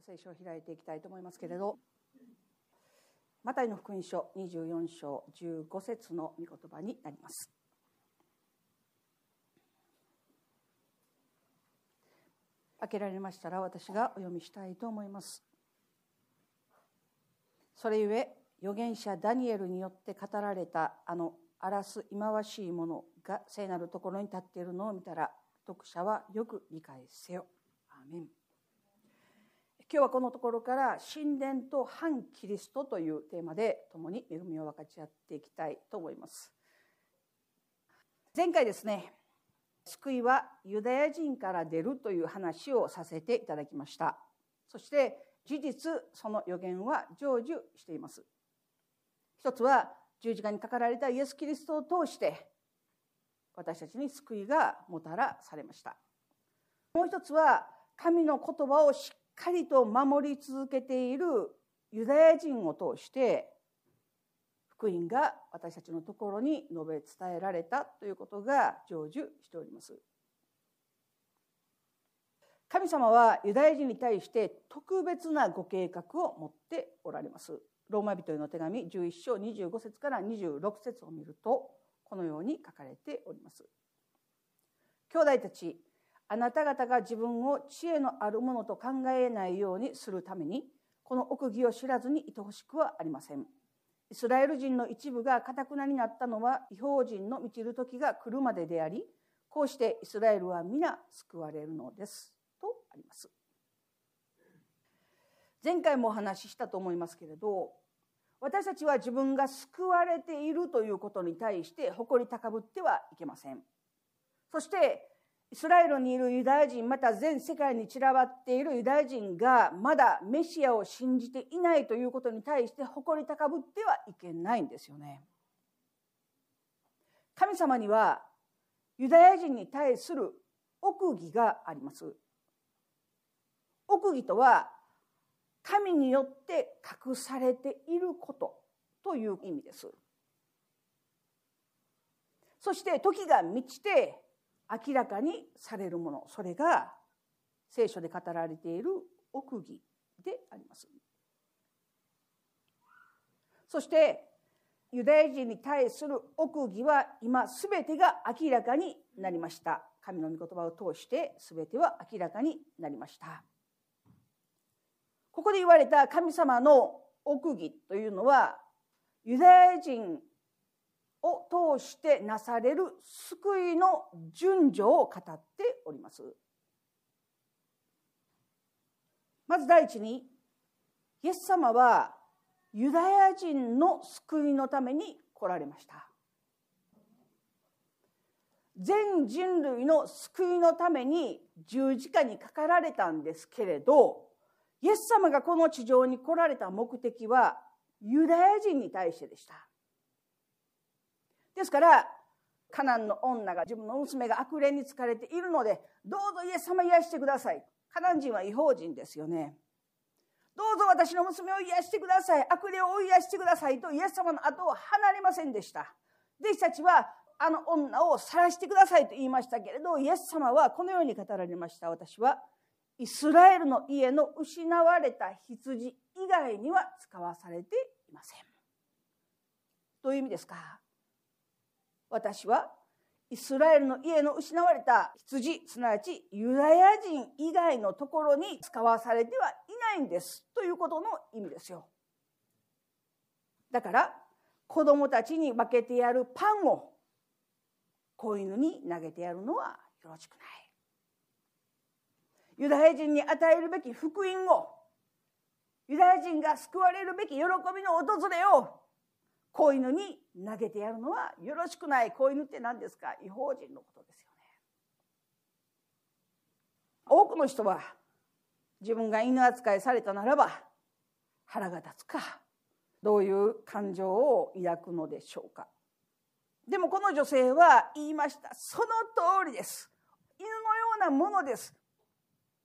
聖書を開いていきたいと思いますけれど。マタイの福音書24章15節の御言葉になります。開けられましたら私がお読みしたいと思います。それゆえ預言者ダニエルによって語られたあの荒らす忌まわしいものが聖なるところに立っているのを見たら読者はよく理解せよ。アーメン。今日はこのところから神殿と反キリストというテーマで共に恵みを分かち合っていきたいと思います。前回ですね救いはユダヤ人から出るという話をさせていただきました。そして事実その予言は成就しています。一つは十字架にかかられたイエス・キリストを通して私たちに救いがもたらされました。もう一つは神の言葉をしっかりと守り続けているユダヤ人を通して福音が私たちのところに述べ伝えられたということが成就しております。神様はユダヤ人に対して特別なご計画を持っておられます。ローマ人への手紙11章25節から26節を見るとこのように書かれております。兄弟たちあなた方が自分を知恵のあるものと考えないようにするためにこの奥義を知らずにいてほしくはありません。イスラエル人の一部がかたくなになったのは違法人の満ちる時が来るまででありこうしてイスラエルは皆救われるのですとあります。前回もお話ししたと思いますけれど私たちは自分が救われているということに対して誇り高ぶってはいけません。そしてイスラエルにいるユダヤ人また全世界に散らばっているユダヤ人がまだメシアを信じていないということに対して誇り高ぶってはいけないんですよね。神様にはユダヤ人に対する奥義があります。奥義とは神によって隠されていることという意味です。そして時が満ちて明らかにされるものそれが聖書で語られている奥義であります。そしてユダヤ人に対する奥義は今全てが明らかになりました。神の御言葉を通して全ては明らかになりました。ここで言われた神様の奥義というのはユダヤ人を通してなされる救いの順序を語っております。まず第一にイエス様はユダヤ人の救いのために来られました。全人類の救いのために十字架にかかられたんですけれどイエス様がこの地上に来られた目的はユダヤ人に対してでした。ですからカナンの女が自分の娘が悪霊に疲れているのでどうぞイエス様癒してください。カナン人は違法人ですよね。どうぞ私の娘を癒してください。悪霊を追い出してください。とイエス様の後を離れませんでした。弟子たちはあの女を晒してくださいと言いましたけれどイエス様はこのように語られました。私はイスラエルの家の失われた羊以外には使わされていません。どういう意味ですか？私はイスラエルの家の失われた羊すなわちユダヤ人以外のところに使わされてはいないんですということの意味ですよ。だから子供たちに分けてやるパンを子犬に投げてやるのはよろしくない。ユダヤ人に与えるべき福音をユダヤ人が救われるべき喜びの訪れを子犬に投げてやるのはよろしくない。子犬って何ですか？違法人のことですよね。多くの人は自分が犬扱いされたならば腹が立つか。どういう感情を抱くのでしょうか。でもこの女性は言いました。その通りです。犬のようなものです。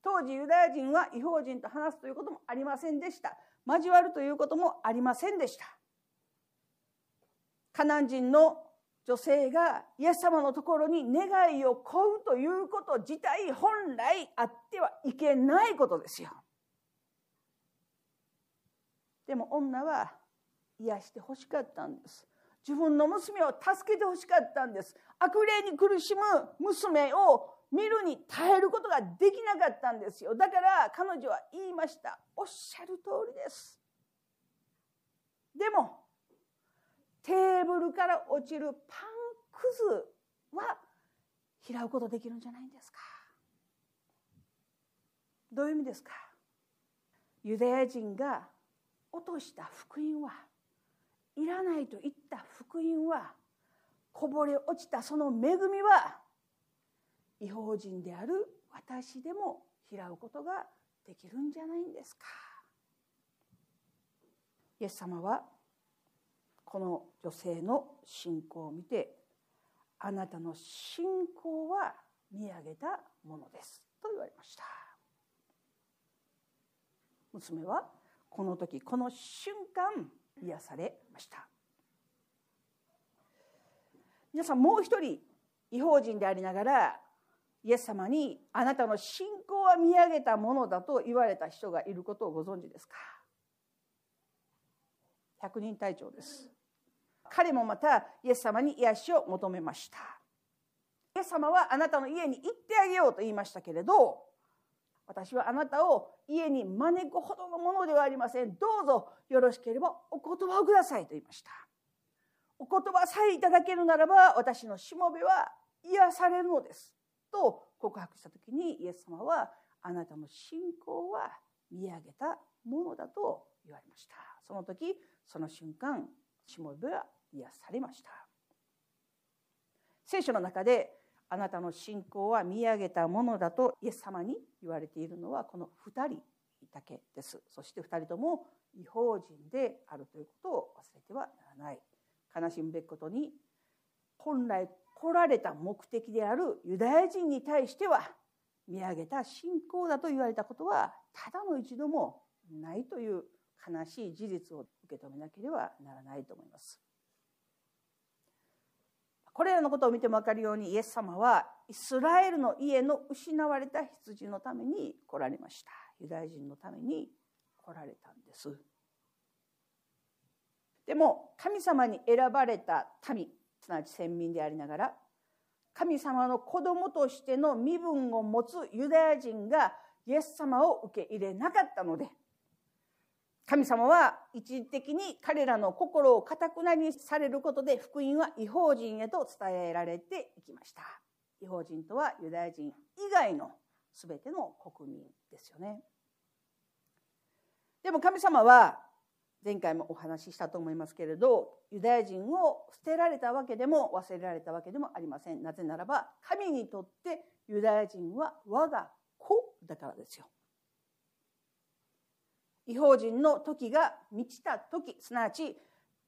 当時ユダヤ人は違法人と話すということもありませんでした。交わるということもありませんでした。カナン人の女性がイエス様のところに願いを請うということ自体本来あってはいけないことですよ。でも女は癒してほしかったんです。自分の娘を助けてほしかったんです。悪霊に苦しむ娘を見るに耐えることができなかったんですよ。だから彼女は言いました。おっしゃる通りです。でもテーブルから落ちるパンくずは拾うことできるんじゃないんですか？どういう意味ですか？ユダヤ人が落とした福音はいらないと言った福音はこぼれ落ちたその恵みは違法人である私でも拾うことができるんじゃないんですかイエス様はこの女性の信仰を見てあなたの信仰は見上げたものです。と言われました。娘はこの時この瞬間癒されました。皆さんもう一人違法人でありながらイエス様にあなたの信仰は見上げたものだと言われた人がいることをご存知ですか？百人隊長です。彼もまたイエス様に癒しを求めました。イエス様はあなたの家に行ってあげようと言いましたけれど私はあなたを家に招くほどのものではありません。どうぞよろしければお言葉をくださいと言いました。お言葉さえいただけるならば私のしもべは癒されるのですと告白した時にイエス様はあなたの信仰は見上げたものだと言われました。その時その瞬間しもべは癒されました。聖書の中であなたの信仰は見上げたものだとイエス様に言われているのはこの2人だけです。そして2人とも違法人であるということを忘れてはならない。悲しむべきことに本来来られた目的であるユダヤ人に対しては見上げた信仰だと言われたことはただの一度もないという悲しい事実を受け止めなければならないと思います。これらのことを見ても分かるようにイエス様はイスラエルの家の失われた羊のために来られましたユダヤ人のために来られたんですでも神様に選ばれた民すなわち先民でありながら神様の子供としての身分を持つユダヤ人がイエス様を受け入れなかったので神様は一時的に彼らの心をかたくなにされることで福音は違法人へと伝えられていきました。違法人とはユダヤ人以外の全ての国民ですよね。でも神様は前回もお話ししたと思いますけれどユダヤ人を捨てられたわけでも忘れられたわけでもありません。なぜならば神にとってユダヤ人は我が子だからですよ。違法人の時が満ちた時すなわち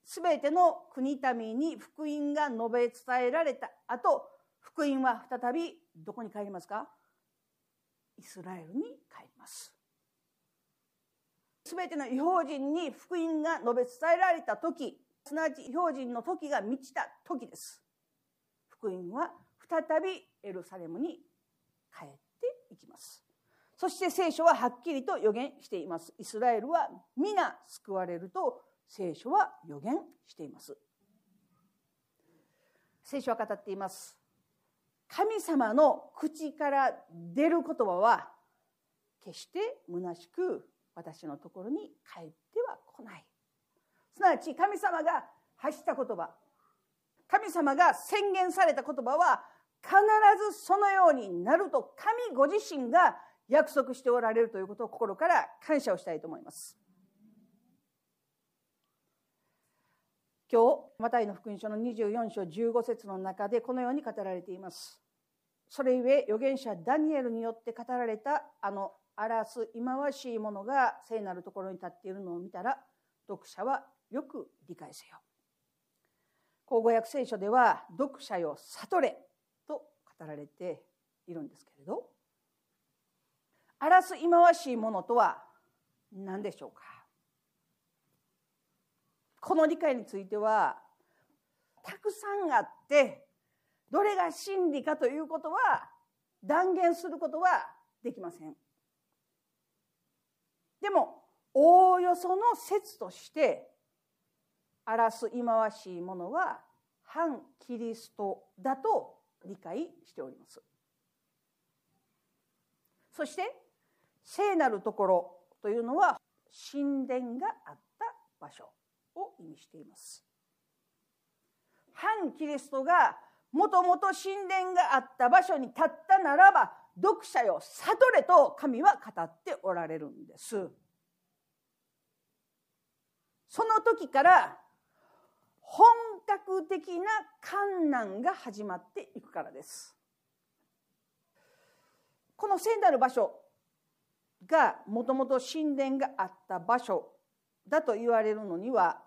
全ての国民に福音が述べ伝えられた後福音は再びどこに帰りますか？イスラエルに帰ります。全ての違法人に福音が述べ伝えられた時すなわち違法人の時が満ちた時です。福音は再びエルサレムに帰っていきます。そして聖書ははっきりと予言しています。イスラエルは皆救われると聖書は予言しています。聖書は語っています。神様の口から出る言葉は決して虚しく私のところに帰っては来ない。すなわち神様が発した言葉。神様が宣言された言葉は必ずそのようになると神ご自身が約束しておられるということを心から感謝をしたいと思います。今日マタイの福音書の24章15節の中でこのように語られています。それゆえ預言者ダニエルによって語られたあの荒らす忌まわしいものが聖なるところに立っているのを見たら読者はよく理解せよ。口語訳聖書では読者よ悟れと語られているんですけれど荒らす忌まわしいものとは何でしょうか？この理解についてはたくさんあってどれが真理かということは断言することはできません。でもおおよその説として荒らす忌まわしいものは反キリストだと理解しております。そして聖なるところというのは神殿があった場所を意味しています。反キリストがもともと神殿があった場所に立ったならば読者よ悟れと神は語っておられるんです。その時から本格的な観難が始まっていくからです。この聖なる場所がもともと神殿があった場所だと言われるのには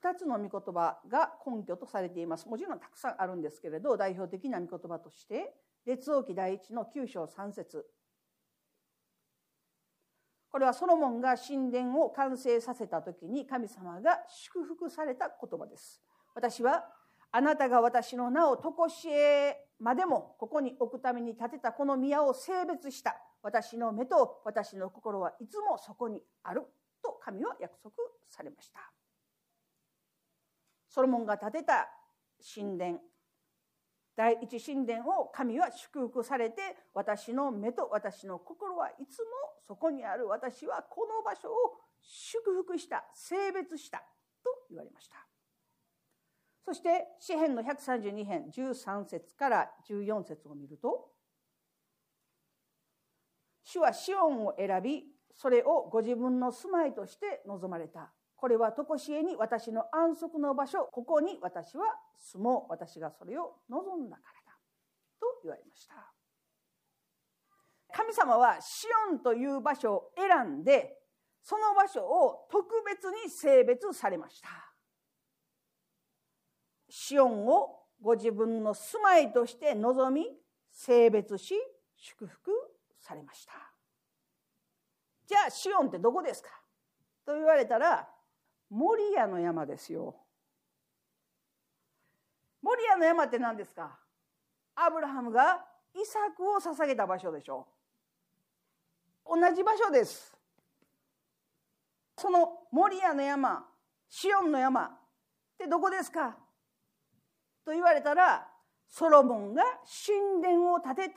2つの御言葉が根拠とされています。もちろんたくさんあるんですけれど代表的な御言葉として列王記第一の9章3節。これはソロモンが神殿を完成させた時に神様が祝福された言葉です。私はあなたが私の名を常しえまでもここに置くために建てたこの宮を性別した。私の目と私の心はいつもそこにある。と神は約束されました。ソロモンが建てた神殿。第一神殿を神は祝福されて私の目と私の心はいつもそこにある。私はこの場所を祝福した。性別した。と言われました。そして詩篇の132編13節から14節を見ると主はシオンを選びそれをご自分の住まいとして望まれた。これは常しえに私の安息の場所ここに私は住もう。私がそれを望んだからだ。と言われました。神様はシオンという場所を選んでその場所を特別に性別されました。シオンをご自分の住まいとして望み性別し祝福されました。じゃあシオンってどこですか？と言われたらモリアの山ですよ。モリアの山って何ですか？アブラハムがイサクを捧げた場所でしょ。同じ場所です。そのモリアの山シオンの山ってどこですか？と言われたらソロモンが神殿を建てた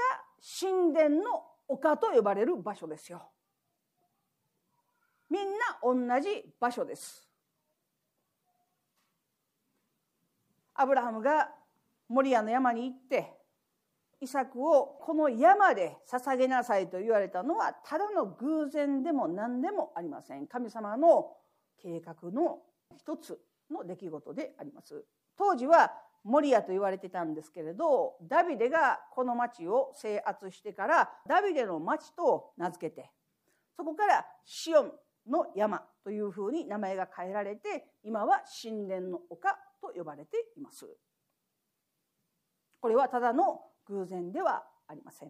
神殿の丘と呼ばれる場所ですよ。みんな同じ場所です。アブラハムがモリアの山に行ってイサクをこの山で捧げなさいと言われたのはただの偶然でも何でもありません。神様の計画の一つの出来事であります。当時はモリアと言われてたんですけれどダビデがこの町を制圧してからダビデの町と名付けてそこからシオンの山というふうに名前が変えられて今は神殿の丘と呼ばれています。これはただの偶然ではありません。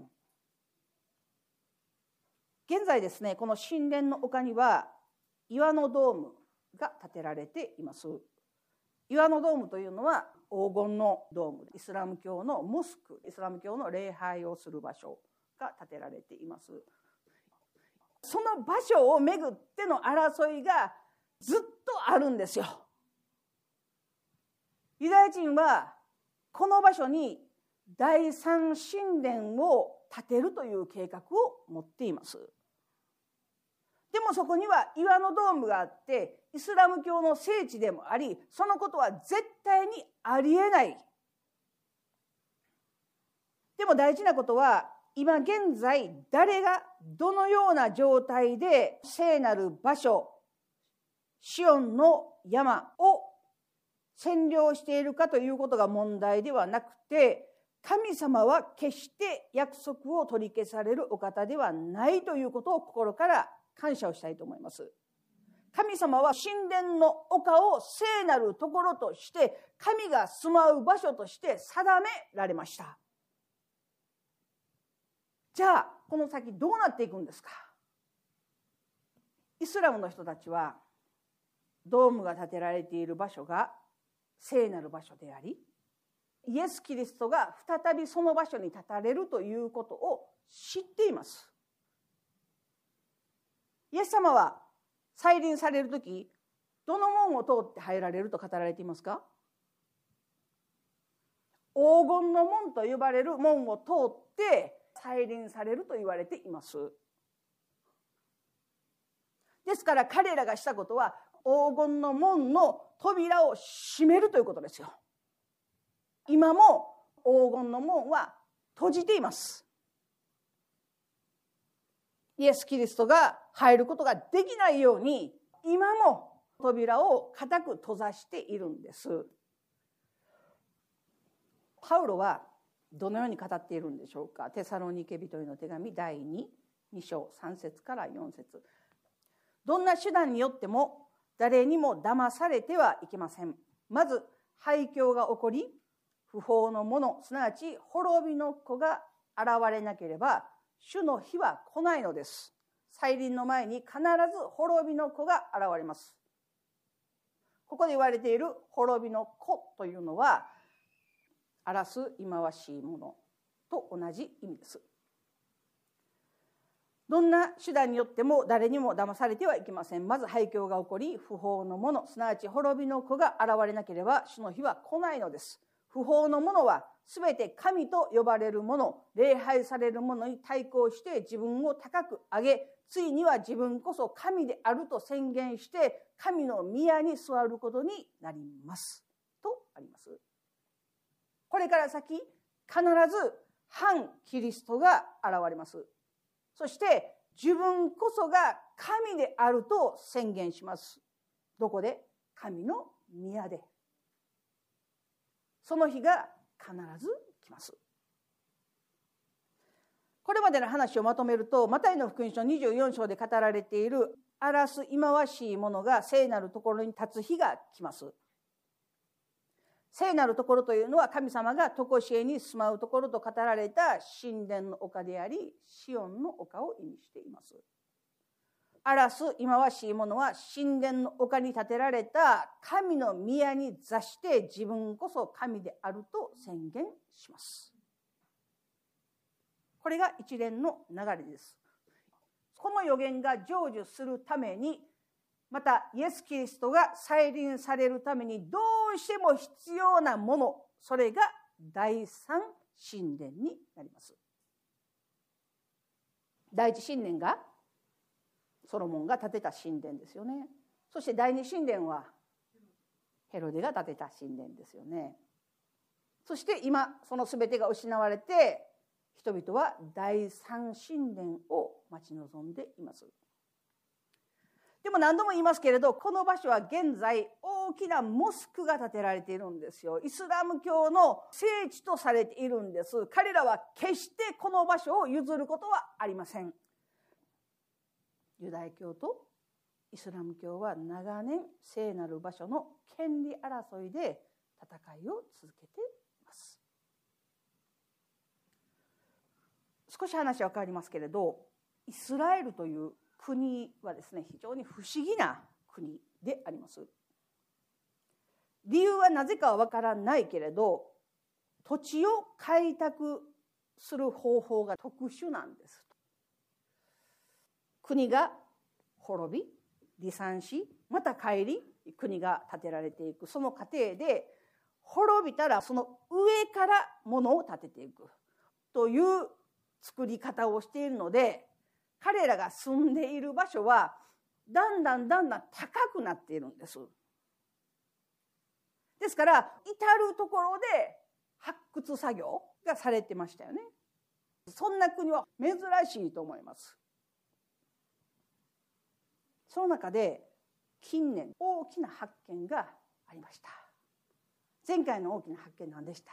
現在ですねこの神殿の丘には岩のドームが建てられています。岩のドームというのは黄金のドームイスラム教のモスクイスラム教の礼拝をする場所が建てられています。その場所をめぐっての争いがずっとあるんですよ。ユダヤ人はこの場所に第三神殿を建てるという計画を持っています。でもそこには岩のドームがあってイスラム教の聖地でもありそのことは絶対にありえない。でも大事なことは今現在誰がどのような状態で聖なる場所シオンの山を占領しているかということが問題ではなくて神様は決して約束を取り消されるお方ではないということを心から感謝をしたいと思います。神様は神殿の丘を聖なるところとして神が住まう場所として定められました。じゃあこの先どうなっていくんですか？イスラムの人たちはドームが建てられている場所が聖なる場所でありイエス・キリストが再びその場所に立たれるということを知っています。イエス様は再臨される時どの門を通って入られると語られていますか？黄金の門と呼ばれる門を通って再臨されると言われています。ですから彼らがしたことは黄金の門の扉を閉めるということですよ。今も黄金の門は閉じています。イエス・キリストが入ることができないように今も扉を固く閉ざしているんです。パウロはどのように語っているんでしょうか？テサロニケ人への手紙第22章3節から4節。どんな手段によっても誰にも騙されてはいけません。まず廃墟が起こり不法の者すなわち滅びの子が現れなければ主の日は来ないのです。再臨の前に必ず滅びの子が現れます。ここで言われている滅びの子というのは荒らす忌まわしいものと同じ意味です。どんな手段によっても誰にも騙されてはいけません。まず廃墟が起こり不法のものすなわち滅びの子が現れなければ主の日は来ないのです。不法のものは全て神と呼ばれるもの礼拝されるものに対抗して自分を高く上げついには自分こそ神であると宣言して神の宮に座ることになります。とあります。これから先必ず反キリストが現れます。そして自分こそが神であると宣言します。どこで？神の宮で。その日が必ず来ます。これまでの話をまとめるとマタイの福音書24章で語られている荒らす忌まわしいものが聖なるところに立つ日が来ます聖なるところというのは神様が常しえに住まうところと語られた神殿の丘でありシオンの丘を意味しています。荒らす忌まわしいものは神殿の丘に建てられた神の宮に座して自分こそ神であると宣言します。これが一連の流れです。この予言が成就するためにまたイエス・キリストが再臨されるためにどうしても必要なものそれが第三神殿になります。第一神殿がソロモンが建てた神殿ですよね。そして第二神殿はヘロデが建てた神殿ですよね。そして今その全てが失われて人々は第三神殿を待ち望んでいます。でも何度も言いますけれどこの場所は現在大きなモスクが建てられているんですよ。イスラム教の聖地とされているんです。彼らは決してこの場所を譲ることはありません。ユダヤ教とイスラム教は長年聖なる場所の権利争いで戦いを続けています少し話は変わりますけれどイスラエルという国はですね非常に不思議な国であります。理由はなぜかは分からないけれど土地を開拓する方法が特殊なんです。国が滅び離散しまた帰り国が建てられていく。その過程で滅びたらその上からものを建てていく。という作り方をしているので彼らが住んでいる場所はだんだんだんだん高くなっているんです。ですから至る所で発掘作業がされてましたよね。そんな国は珍しいと思います。その中で近年大きな発見がありました。前回の大きな発見何でした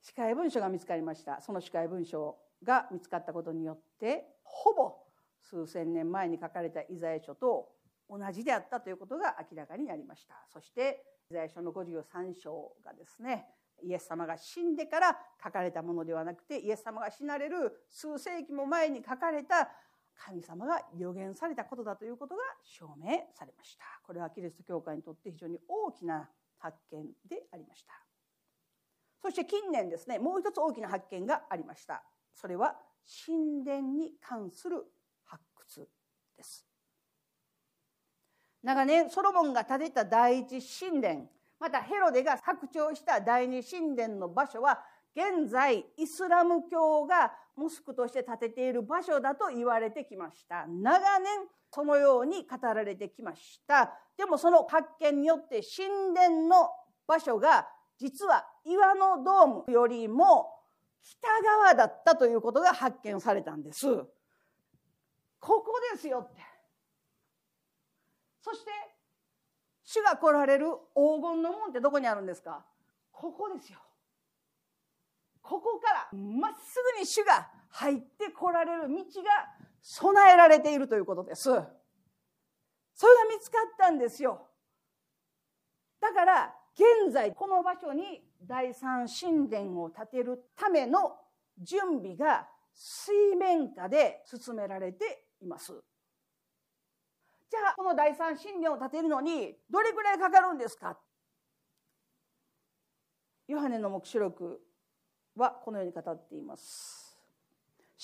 司会文書が見つかりました。その司会文書が見つかったことによってほぼ数千年前に書かれたイザヤ書と同じであったということが明らかになりました。そしてイザヤ書の53章がですねイエス様が死んでから書かれたものではなくてイエス様が死なれる数世紀も前に書かれた神様が予言されたことだということが証明されました。これはキリスト教会にとって非常に大きな発見でありました。そして近年ですねもう一つ大きな発見がありました。それは神殿に関する発掘です。長年ソロモンが建てた第一神殿またヘロデが拡張した第二神殿の場所は現在イスラム教がモスクとして建てている場所だと言われてきました。長年そのように語られてきました。でもその発見によって神殿の場所が実は岩のドームよりも北側だったということが発見されたんです。ここですよって。そして主が来られる黄金の門ってどこにあるんですか？ここですよ。ここからまっすぐに主が入って来られる道が備えられているということです。それが見つかったんですよ。だから現在この場所に第三神殿を建てるための準備が水面下で進められています。じゃあこの第三神殿を建てるのにどれぐらいかかるんですか？ヨハネの黙示録はこのように語っています。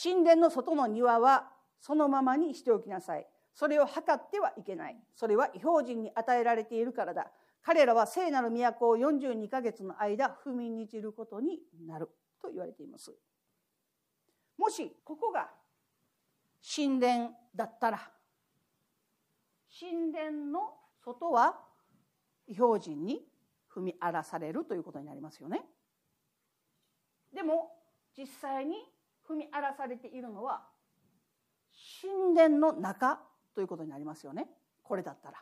神殿の外の庭はそのままにしておきなさい。それを測ってはいけない。それは違法人に与えられているからだ。彼らは聖なる都を42ヶ月の間踏みにじることになると言われています。もしここが神殿だったら神殿の外は違法人に踏み荒らされるということになりますよね。でも実際に踏み荒らされているのは神殿の中ということになりますよね。これだったら。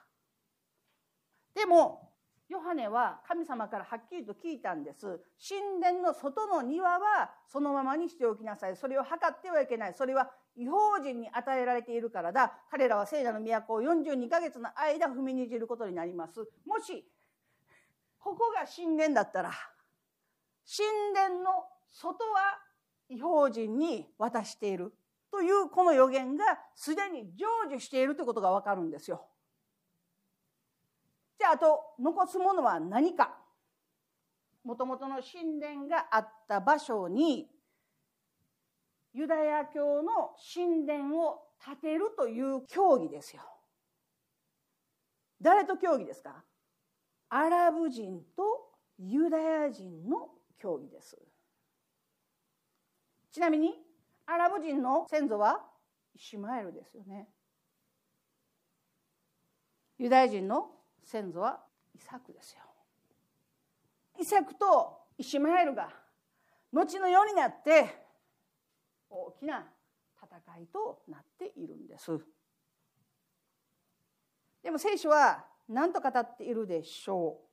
でもヨハネは神様からはっきりと聞いたんです。神殿の外の庭はそのままにしておきなさい。それを測ってはいけない。それは違法人に与えられているからだ。彼らは聖なる都を42ヶ月の間踏みにじることになります。もしここが神殿だったら神殿の外は違法人に渡しているというこの予言がすでに成就しているということがわかるんですよ。あと残すものは何か？もともとの神殿があった場所にユダヤ教の神殿を建てるという教義ですよ。誰と教義ですか？アラブ人とユダヤ人の教義です。ちなみにアラブ人の先祖はイシュマエルですよね。ユダヤ人の先祖はイサクですよ。イサクとイシマエルが後の世になって大きな戦いとなっているんです。でも聖書は何と語っているでしょう？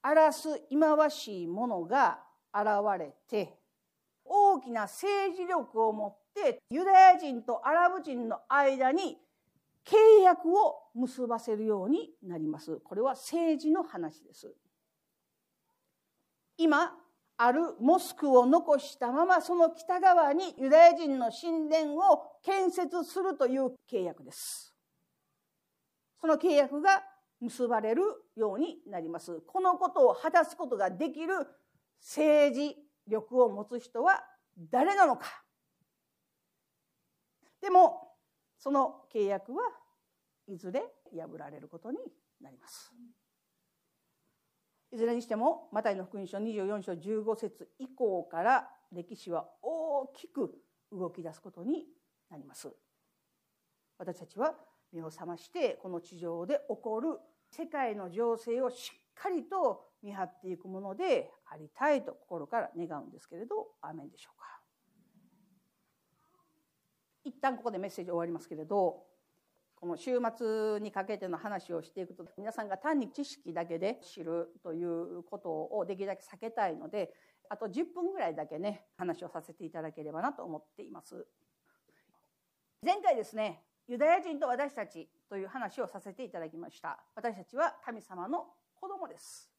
荒らす忌まわしいものが現れて大きな政治力を持ってユダヤ人とアラブ人の間に契約を結ばせるようになります。これは政治の話です。今、あるモスクを残したままその北側にユダヤ人の神殿を建設するという契約です。その契約が結ばれるようになります。このことを果たすことができる政治力を持つ人は誰なのかでもその契約はいずれ破られることになります。いずれにしてもマタイの福音書24章15節以降から歴史は大きく動き出すことになります。私たちは目を覚ましてこの地上で起こる世界の情勢をしっかりと見張っていくものでありたいと心から願うんですけれどアーメンでしょうか。一旦ここでメッセージ終わりますけれどこの週末にかけての話をしていくと皆さんが単に知識だけで知るということをできるだけ避けたいのであと10分ぐらいだけね話をさせていただければなと思っています。前回ですねユダヤ人と私たちという話をさせていただきました。私たちは神様の子供です。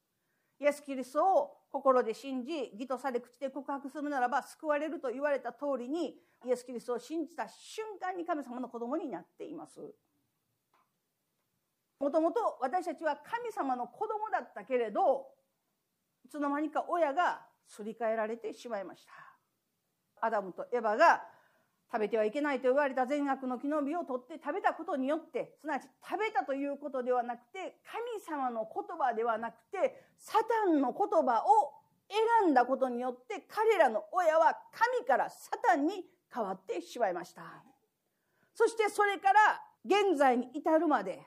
イエス・キリストを心で信じ義とされ口で告白するならば救われると言われた通りにイエス・キリストを信じた瞬間に神様の子供になっています。もともと私たちは神様の子供だったけれどいつの間にか親がすり替えられてしまいました。アダムとエバが食べてはいけないと言われた善悪の木の実を取って食べたことによってすなわち食べたということではなくて神様の言葉ではなくてサタンの言葉を選んだことによって彼らの親は神からサタンに変わってしまいました。そしてそれから現在に至るまで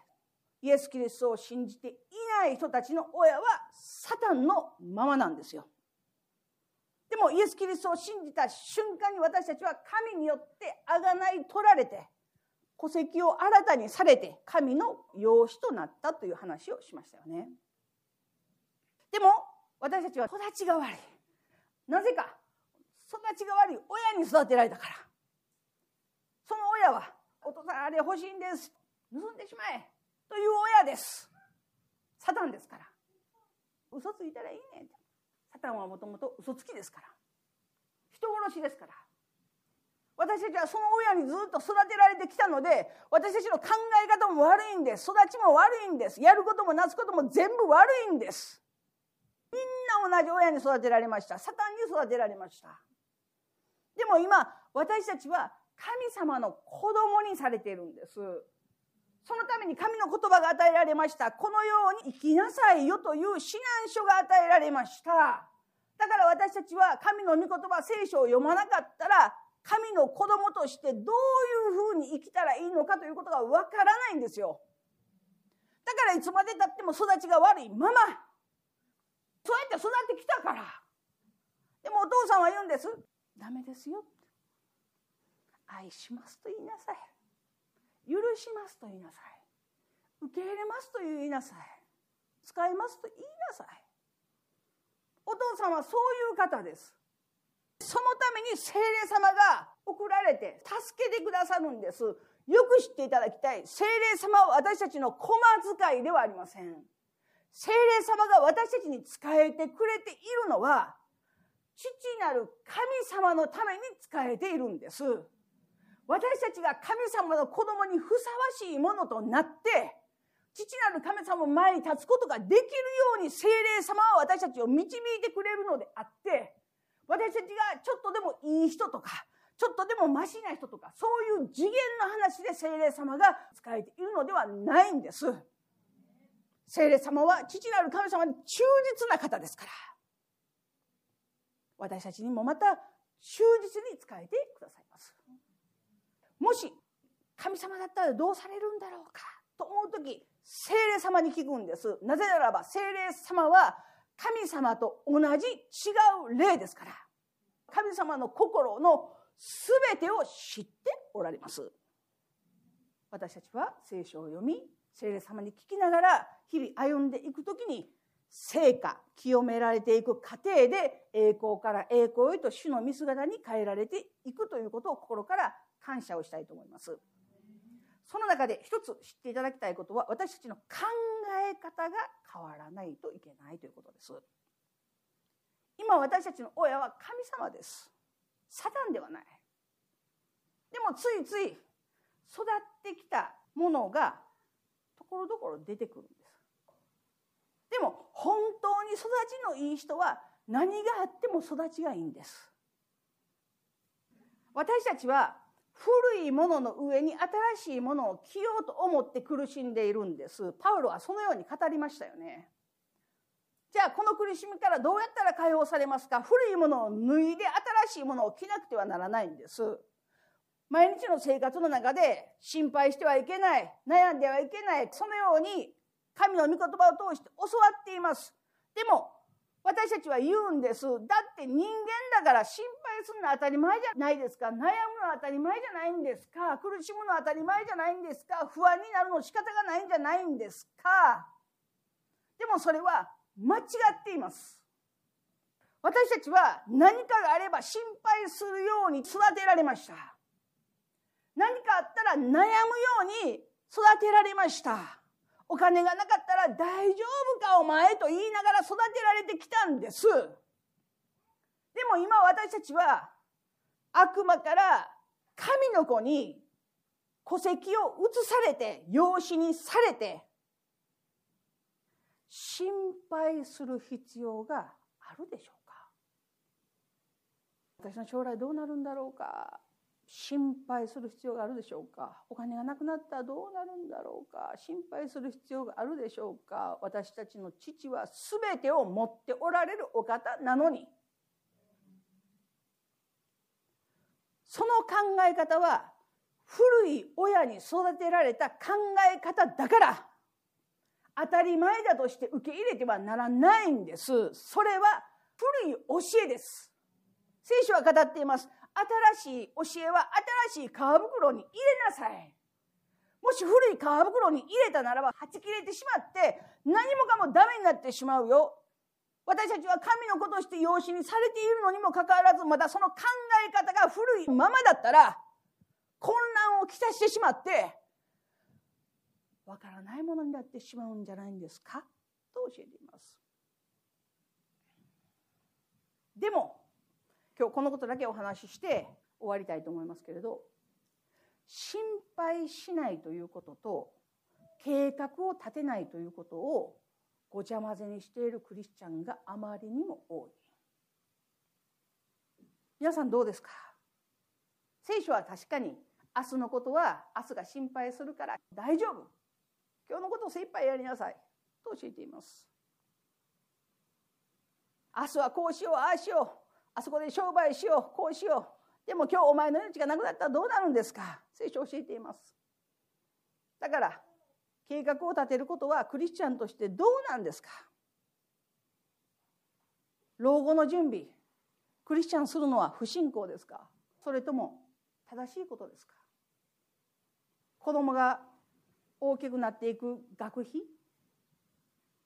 イエス・キリストを信じていない人たちの親はサタンのままなんですよ。でもイエス・キリストを信じた瞬間に私たちは神によってあがない取られて戸籍を新たにされて神の養子となったという話をしましたよね。でも私たちは育ちが悪い。なぜか育ちが悪い親に育てられたから。その親はお父さんあれ欲しいんです。盗んでしまえ。という親です。サタンですから。嘘ついたらいいね。サタンはもともと嘘つきですから。人殺しですから。私たちはその親にずっと育てられてきたので私たちの考え方も悪いんです。育ちも悪いんです。やることもなすことも全部悪いんです。みんな同じ親に育てられました。サタンに育てられました。でも今私たちは神様の子供にされているんです。そのために神の言葉が与えられました。このように生きなさいよという指南書が与えられました。だから私たちは神の御言葉、聖書を読まなかったら、神の子供としてどういうふうに生きたらいいのかということがわからないんですよ。だからいつまでたっても育ちが悪いまま、そうやって育ってきたから。でもお父さんは言うんです。ダメですよ。愛しますと言いなさい。許しますと言いなさい。受け入れますと言いなさい。使いますと言いなさい。お父さんはそういう方です。そのために聖霊様が送られて助けてくださるんです。よく知っていただきたい。聖霊様は私たちの駒遣いではありません。聖霊様が私たちに仕えてくれているのは父なる神様のために仕えているんです。私たちが神様の子供にふさわしいものとなって父なる神様の前に立つことができるように精霊様は私たちを導いてくれるのであって私たちがちょっとでもいい人とかちょっとでもマシな人とかそういう次元の話で精霊様が使えているのではないんです。精霊様は父なる神様に忠実な方ですから私たちにもまた忠実に使えてください。もし神様だったらどうされるんだろうかと思う時精霊様に聞くんです。なぜならば精霊様は神様と同じ違う霊ですから。神様の心の全てを知っておられます。私たちは聖書を読み聖霊様に聞きながら日々歩んでいく時に成果清められていく過程で栄光から栄光へと主の見姿に変えられていくということを心から感謝をしたいと思います。その中で一つ知っていただきたいことは私たちの考え方が変わらないといけないということです。今私たちの親は神様です。サタンではない。でもついつい育ってきたものがところどころ出てくるんです。でも本当に育ちのいい人は何があっても育ちがいいんです。私たちは古いものの上に新しいものを着ようと思って苦しんでいるんです。パウロはそのように語りましたよね。じゃあこの苦しみからどうやったら解放されますか？古いものを脱いで新しいものを着なくてはならないんです。毎日の生活の中で心配してはいけない悩んではいけないそのように神の御言葉を通して教わっています。でも私たちは言うんです。だって人間だから心配するのは当たり前じゃないですか。悩むのは当たり前じゃないんですか。苦しむのは当たり前じゃないんですか。不安になるの仕方がないんじゃないんですか。でもそれは間違っています。私たちは何かがあれば心配するように育てられました。何かあったら悩むように育てられました。お金がなかったら大丈夫かお前と言いながら育てられてきたんです。でも今私たちは悪魔から神の子に戸籍を移されて養子にされて心配する必要があるでしょうか？私の将来どうなるんだろうか？心配する必要があるでしょうか？お金がなくなったらどうなるんだろうか？心配する必要があるでしょうか？私たちの父は全てを持っておられるお方なのにその考え方は古い親に育てられた考え方だから当たり前だとして受け入れてはならないんです。それは古い教えです。聖書は語っています。新しい教えは新しい皮袋に入れなさい。もし古い皮袋に入れたならばはち切れてしまって何もかもダメになってしまうよ。私たちは神の子として養子にされているのにもかかわらずまたその考え方が古いままだったら混乱をきたしてしまってわからないものになってしまうんじゃないんですか？と教えています。でも今日このことだけお話しして終わりたいと思いますけれど心配しないということと計画を立てないということをごちゃ混ぜにしているクリスチャンがあまりにも多い。皆さんどうですか？聖書は確かに明日のことは明日が心配するから大丈夫。今日のことを精一杯やりなさい。と教えています。明日はこうしようああしよう。あそこで商売しようこうしよう。でも今日お前の命がなくなったらどうなるんですか？聖書を教えています。だから計画を立てることはクリスチャンとしてどうなんですか？老後の準備クリスチャンするのは不信仰ですか？それとも正しいことですか？子供が大きくなっていく学費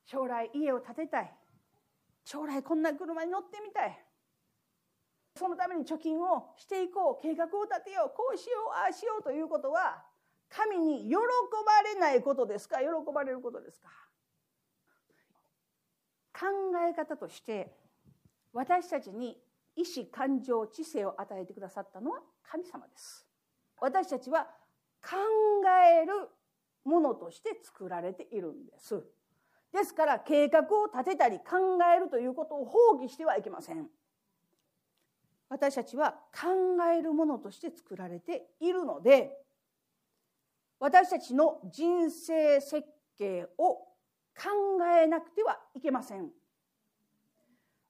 将来家を建てたい将来こんな車に乗ってみたいそのために貯金をしていこう計画を立てようこうしようああしようということは神に喜ばれないことですか？喜ばれることですか？考え方として私たちに意志感情知性を与えてくださったのは神様です。私たちは考えるものとして作られているんです。ですから計画を立てたり考えるということを放棄してはいけません。私たちは考えるものとして作られているので私たちの人生設計を考えなくてはいけません。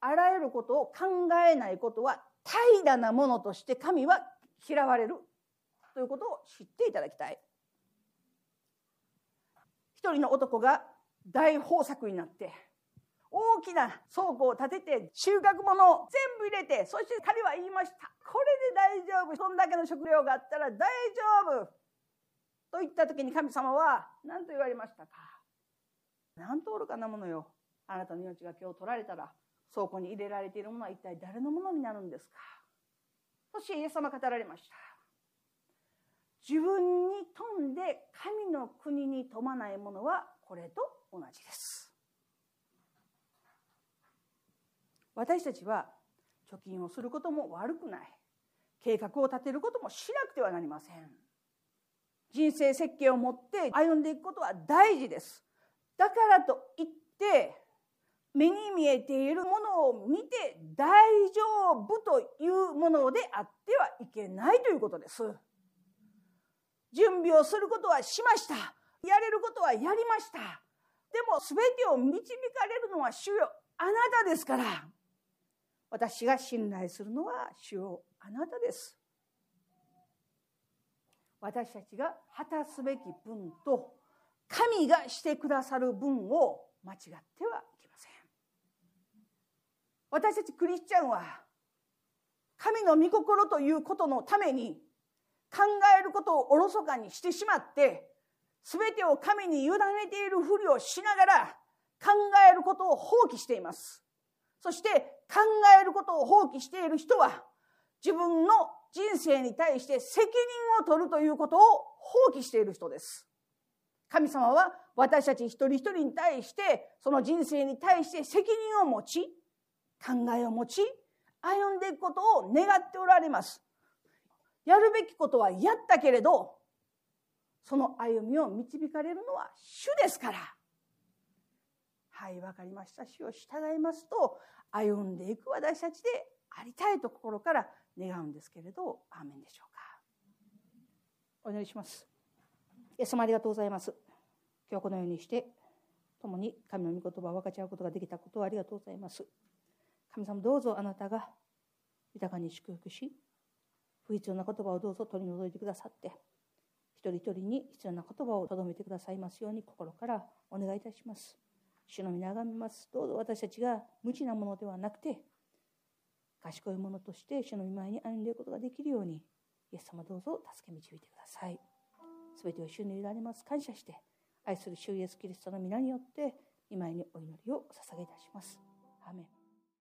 あらゆることを考えないことは怠惰なものとして神は嫌われるということを知っていただきたい。一人の男が大豊作になって大きな倉庫を建てて収穫物を全部入れてそして彼は言いました。これで大丈夫。そんだけの食料があったら大丈夫。と言った時に神様は何と言われましたか？何と愚かなものよ。あなたの命が今日取られたら倉庫に入れられているものは一体誰のものになるんですか？そしてイエス様語られました。自分に富んで神の国に富まないものはこれと同じです。私たちは貯金をすることも悪くない。計画を立てることもしなくてはなりません。人生設計を持って歩んでいくことは大事です。だからといって目に見えているものを見て大丈夫というものであってはいけないということです。準備をすることはしました。やれることはやりました。でも全てを導かれるのは主よあなたですから。私が信頼するのは主よあなたです。私たちが果たすべき分と神がしてくださる分を間違ってはいけません。私たちクリスチャンは神の御心ということのために考えることをおろそかにしてしまって全てを神に委ねているふりをしながら考えることを放棄しています。そして考えることを放棄している人は自分の人生に対して責任を取るということを放棄している人です。神様は私たち一人一人に対してその人生に対して責任を持ち考えを持ち歩んでいくことを願っておられます。やるべきことはやったけれどその歩みを導かれるのは主ですから。はい分かりました主を従いますと歩んでいく私たちでありたいと心から願うんですけれどアーメンでしょうか？お祈りします。イエス様ありがとうございます。今日このようにして共に神の御言葉を分かち合うことができたことをありがとうございます。神様どうぞあなたが豊かに祝福し不必要な言葉をどうぞ取り除いてくださって一人一人に必要な言葉をとどめてくださいますように心からお願いいたします。主の皆がめます。どうぞ私たちが無知なものではなくて賢いものとして主の御前に歩んでいくことができるようにイエス様どうぞ助け導いてください。すべてを主に委ねます。感謝して愛する主イエスキリストの皆によって御前にお祈りを捧げいたします。アメン。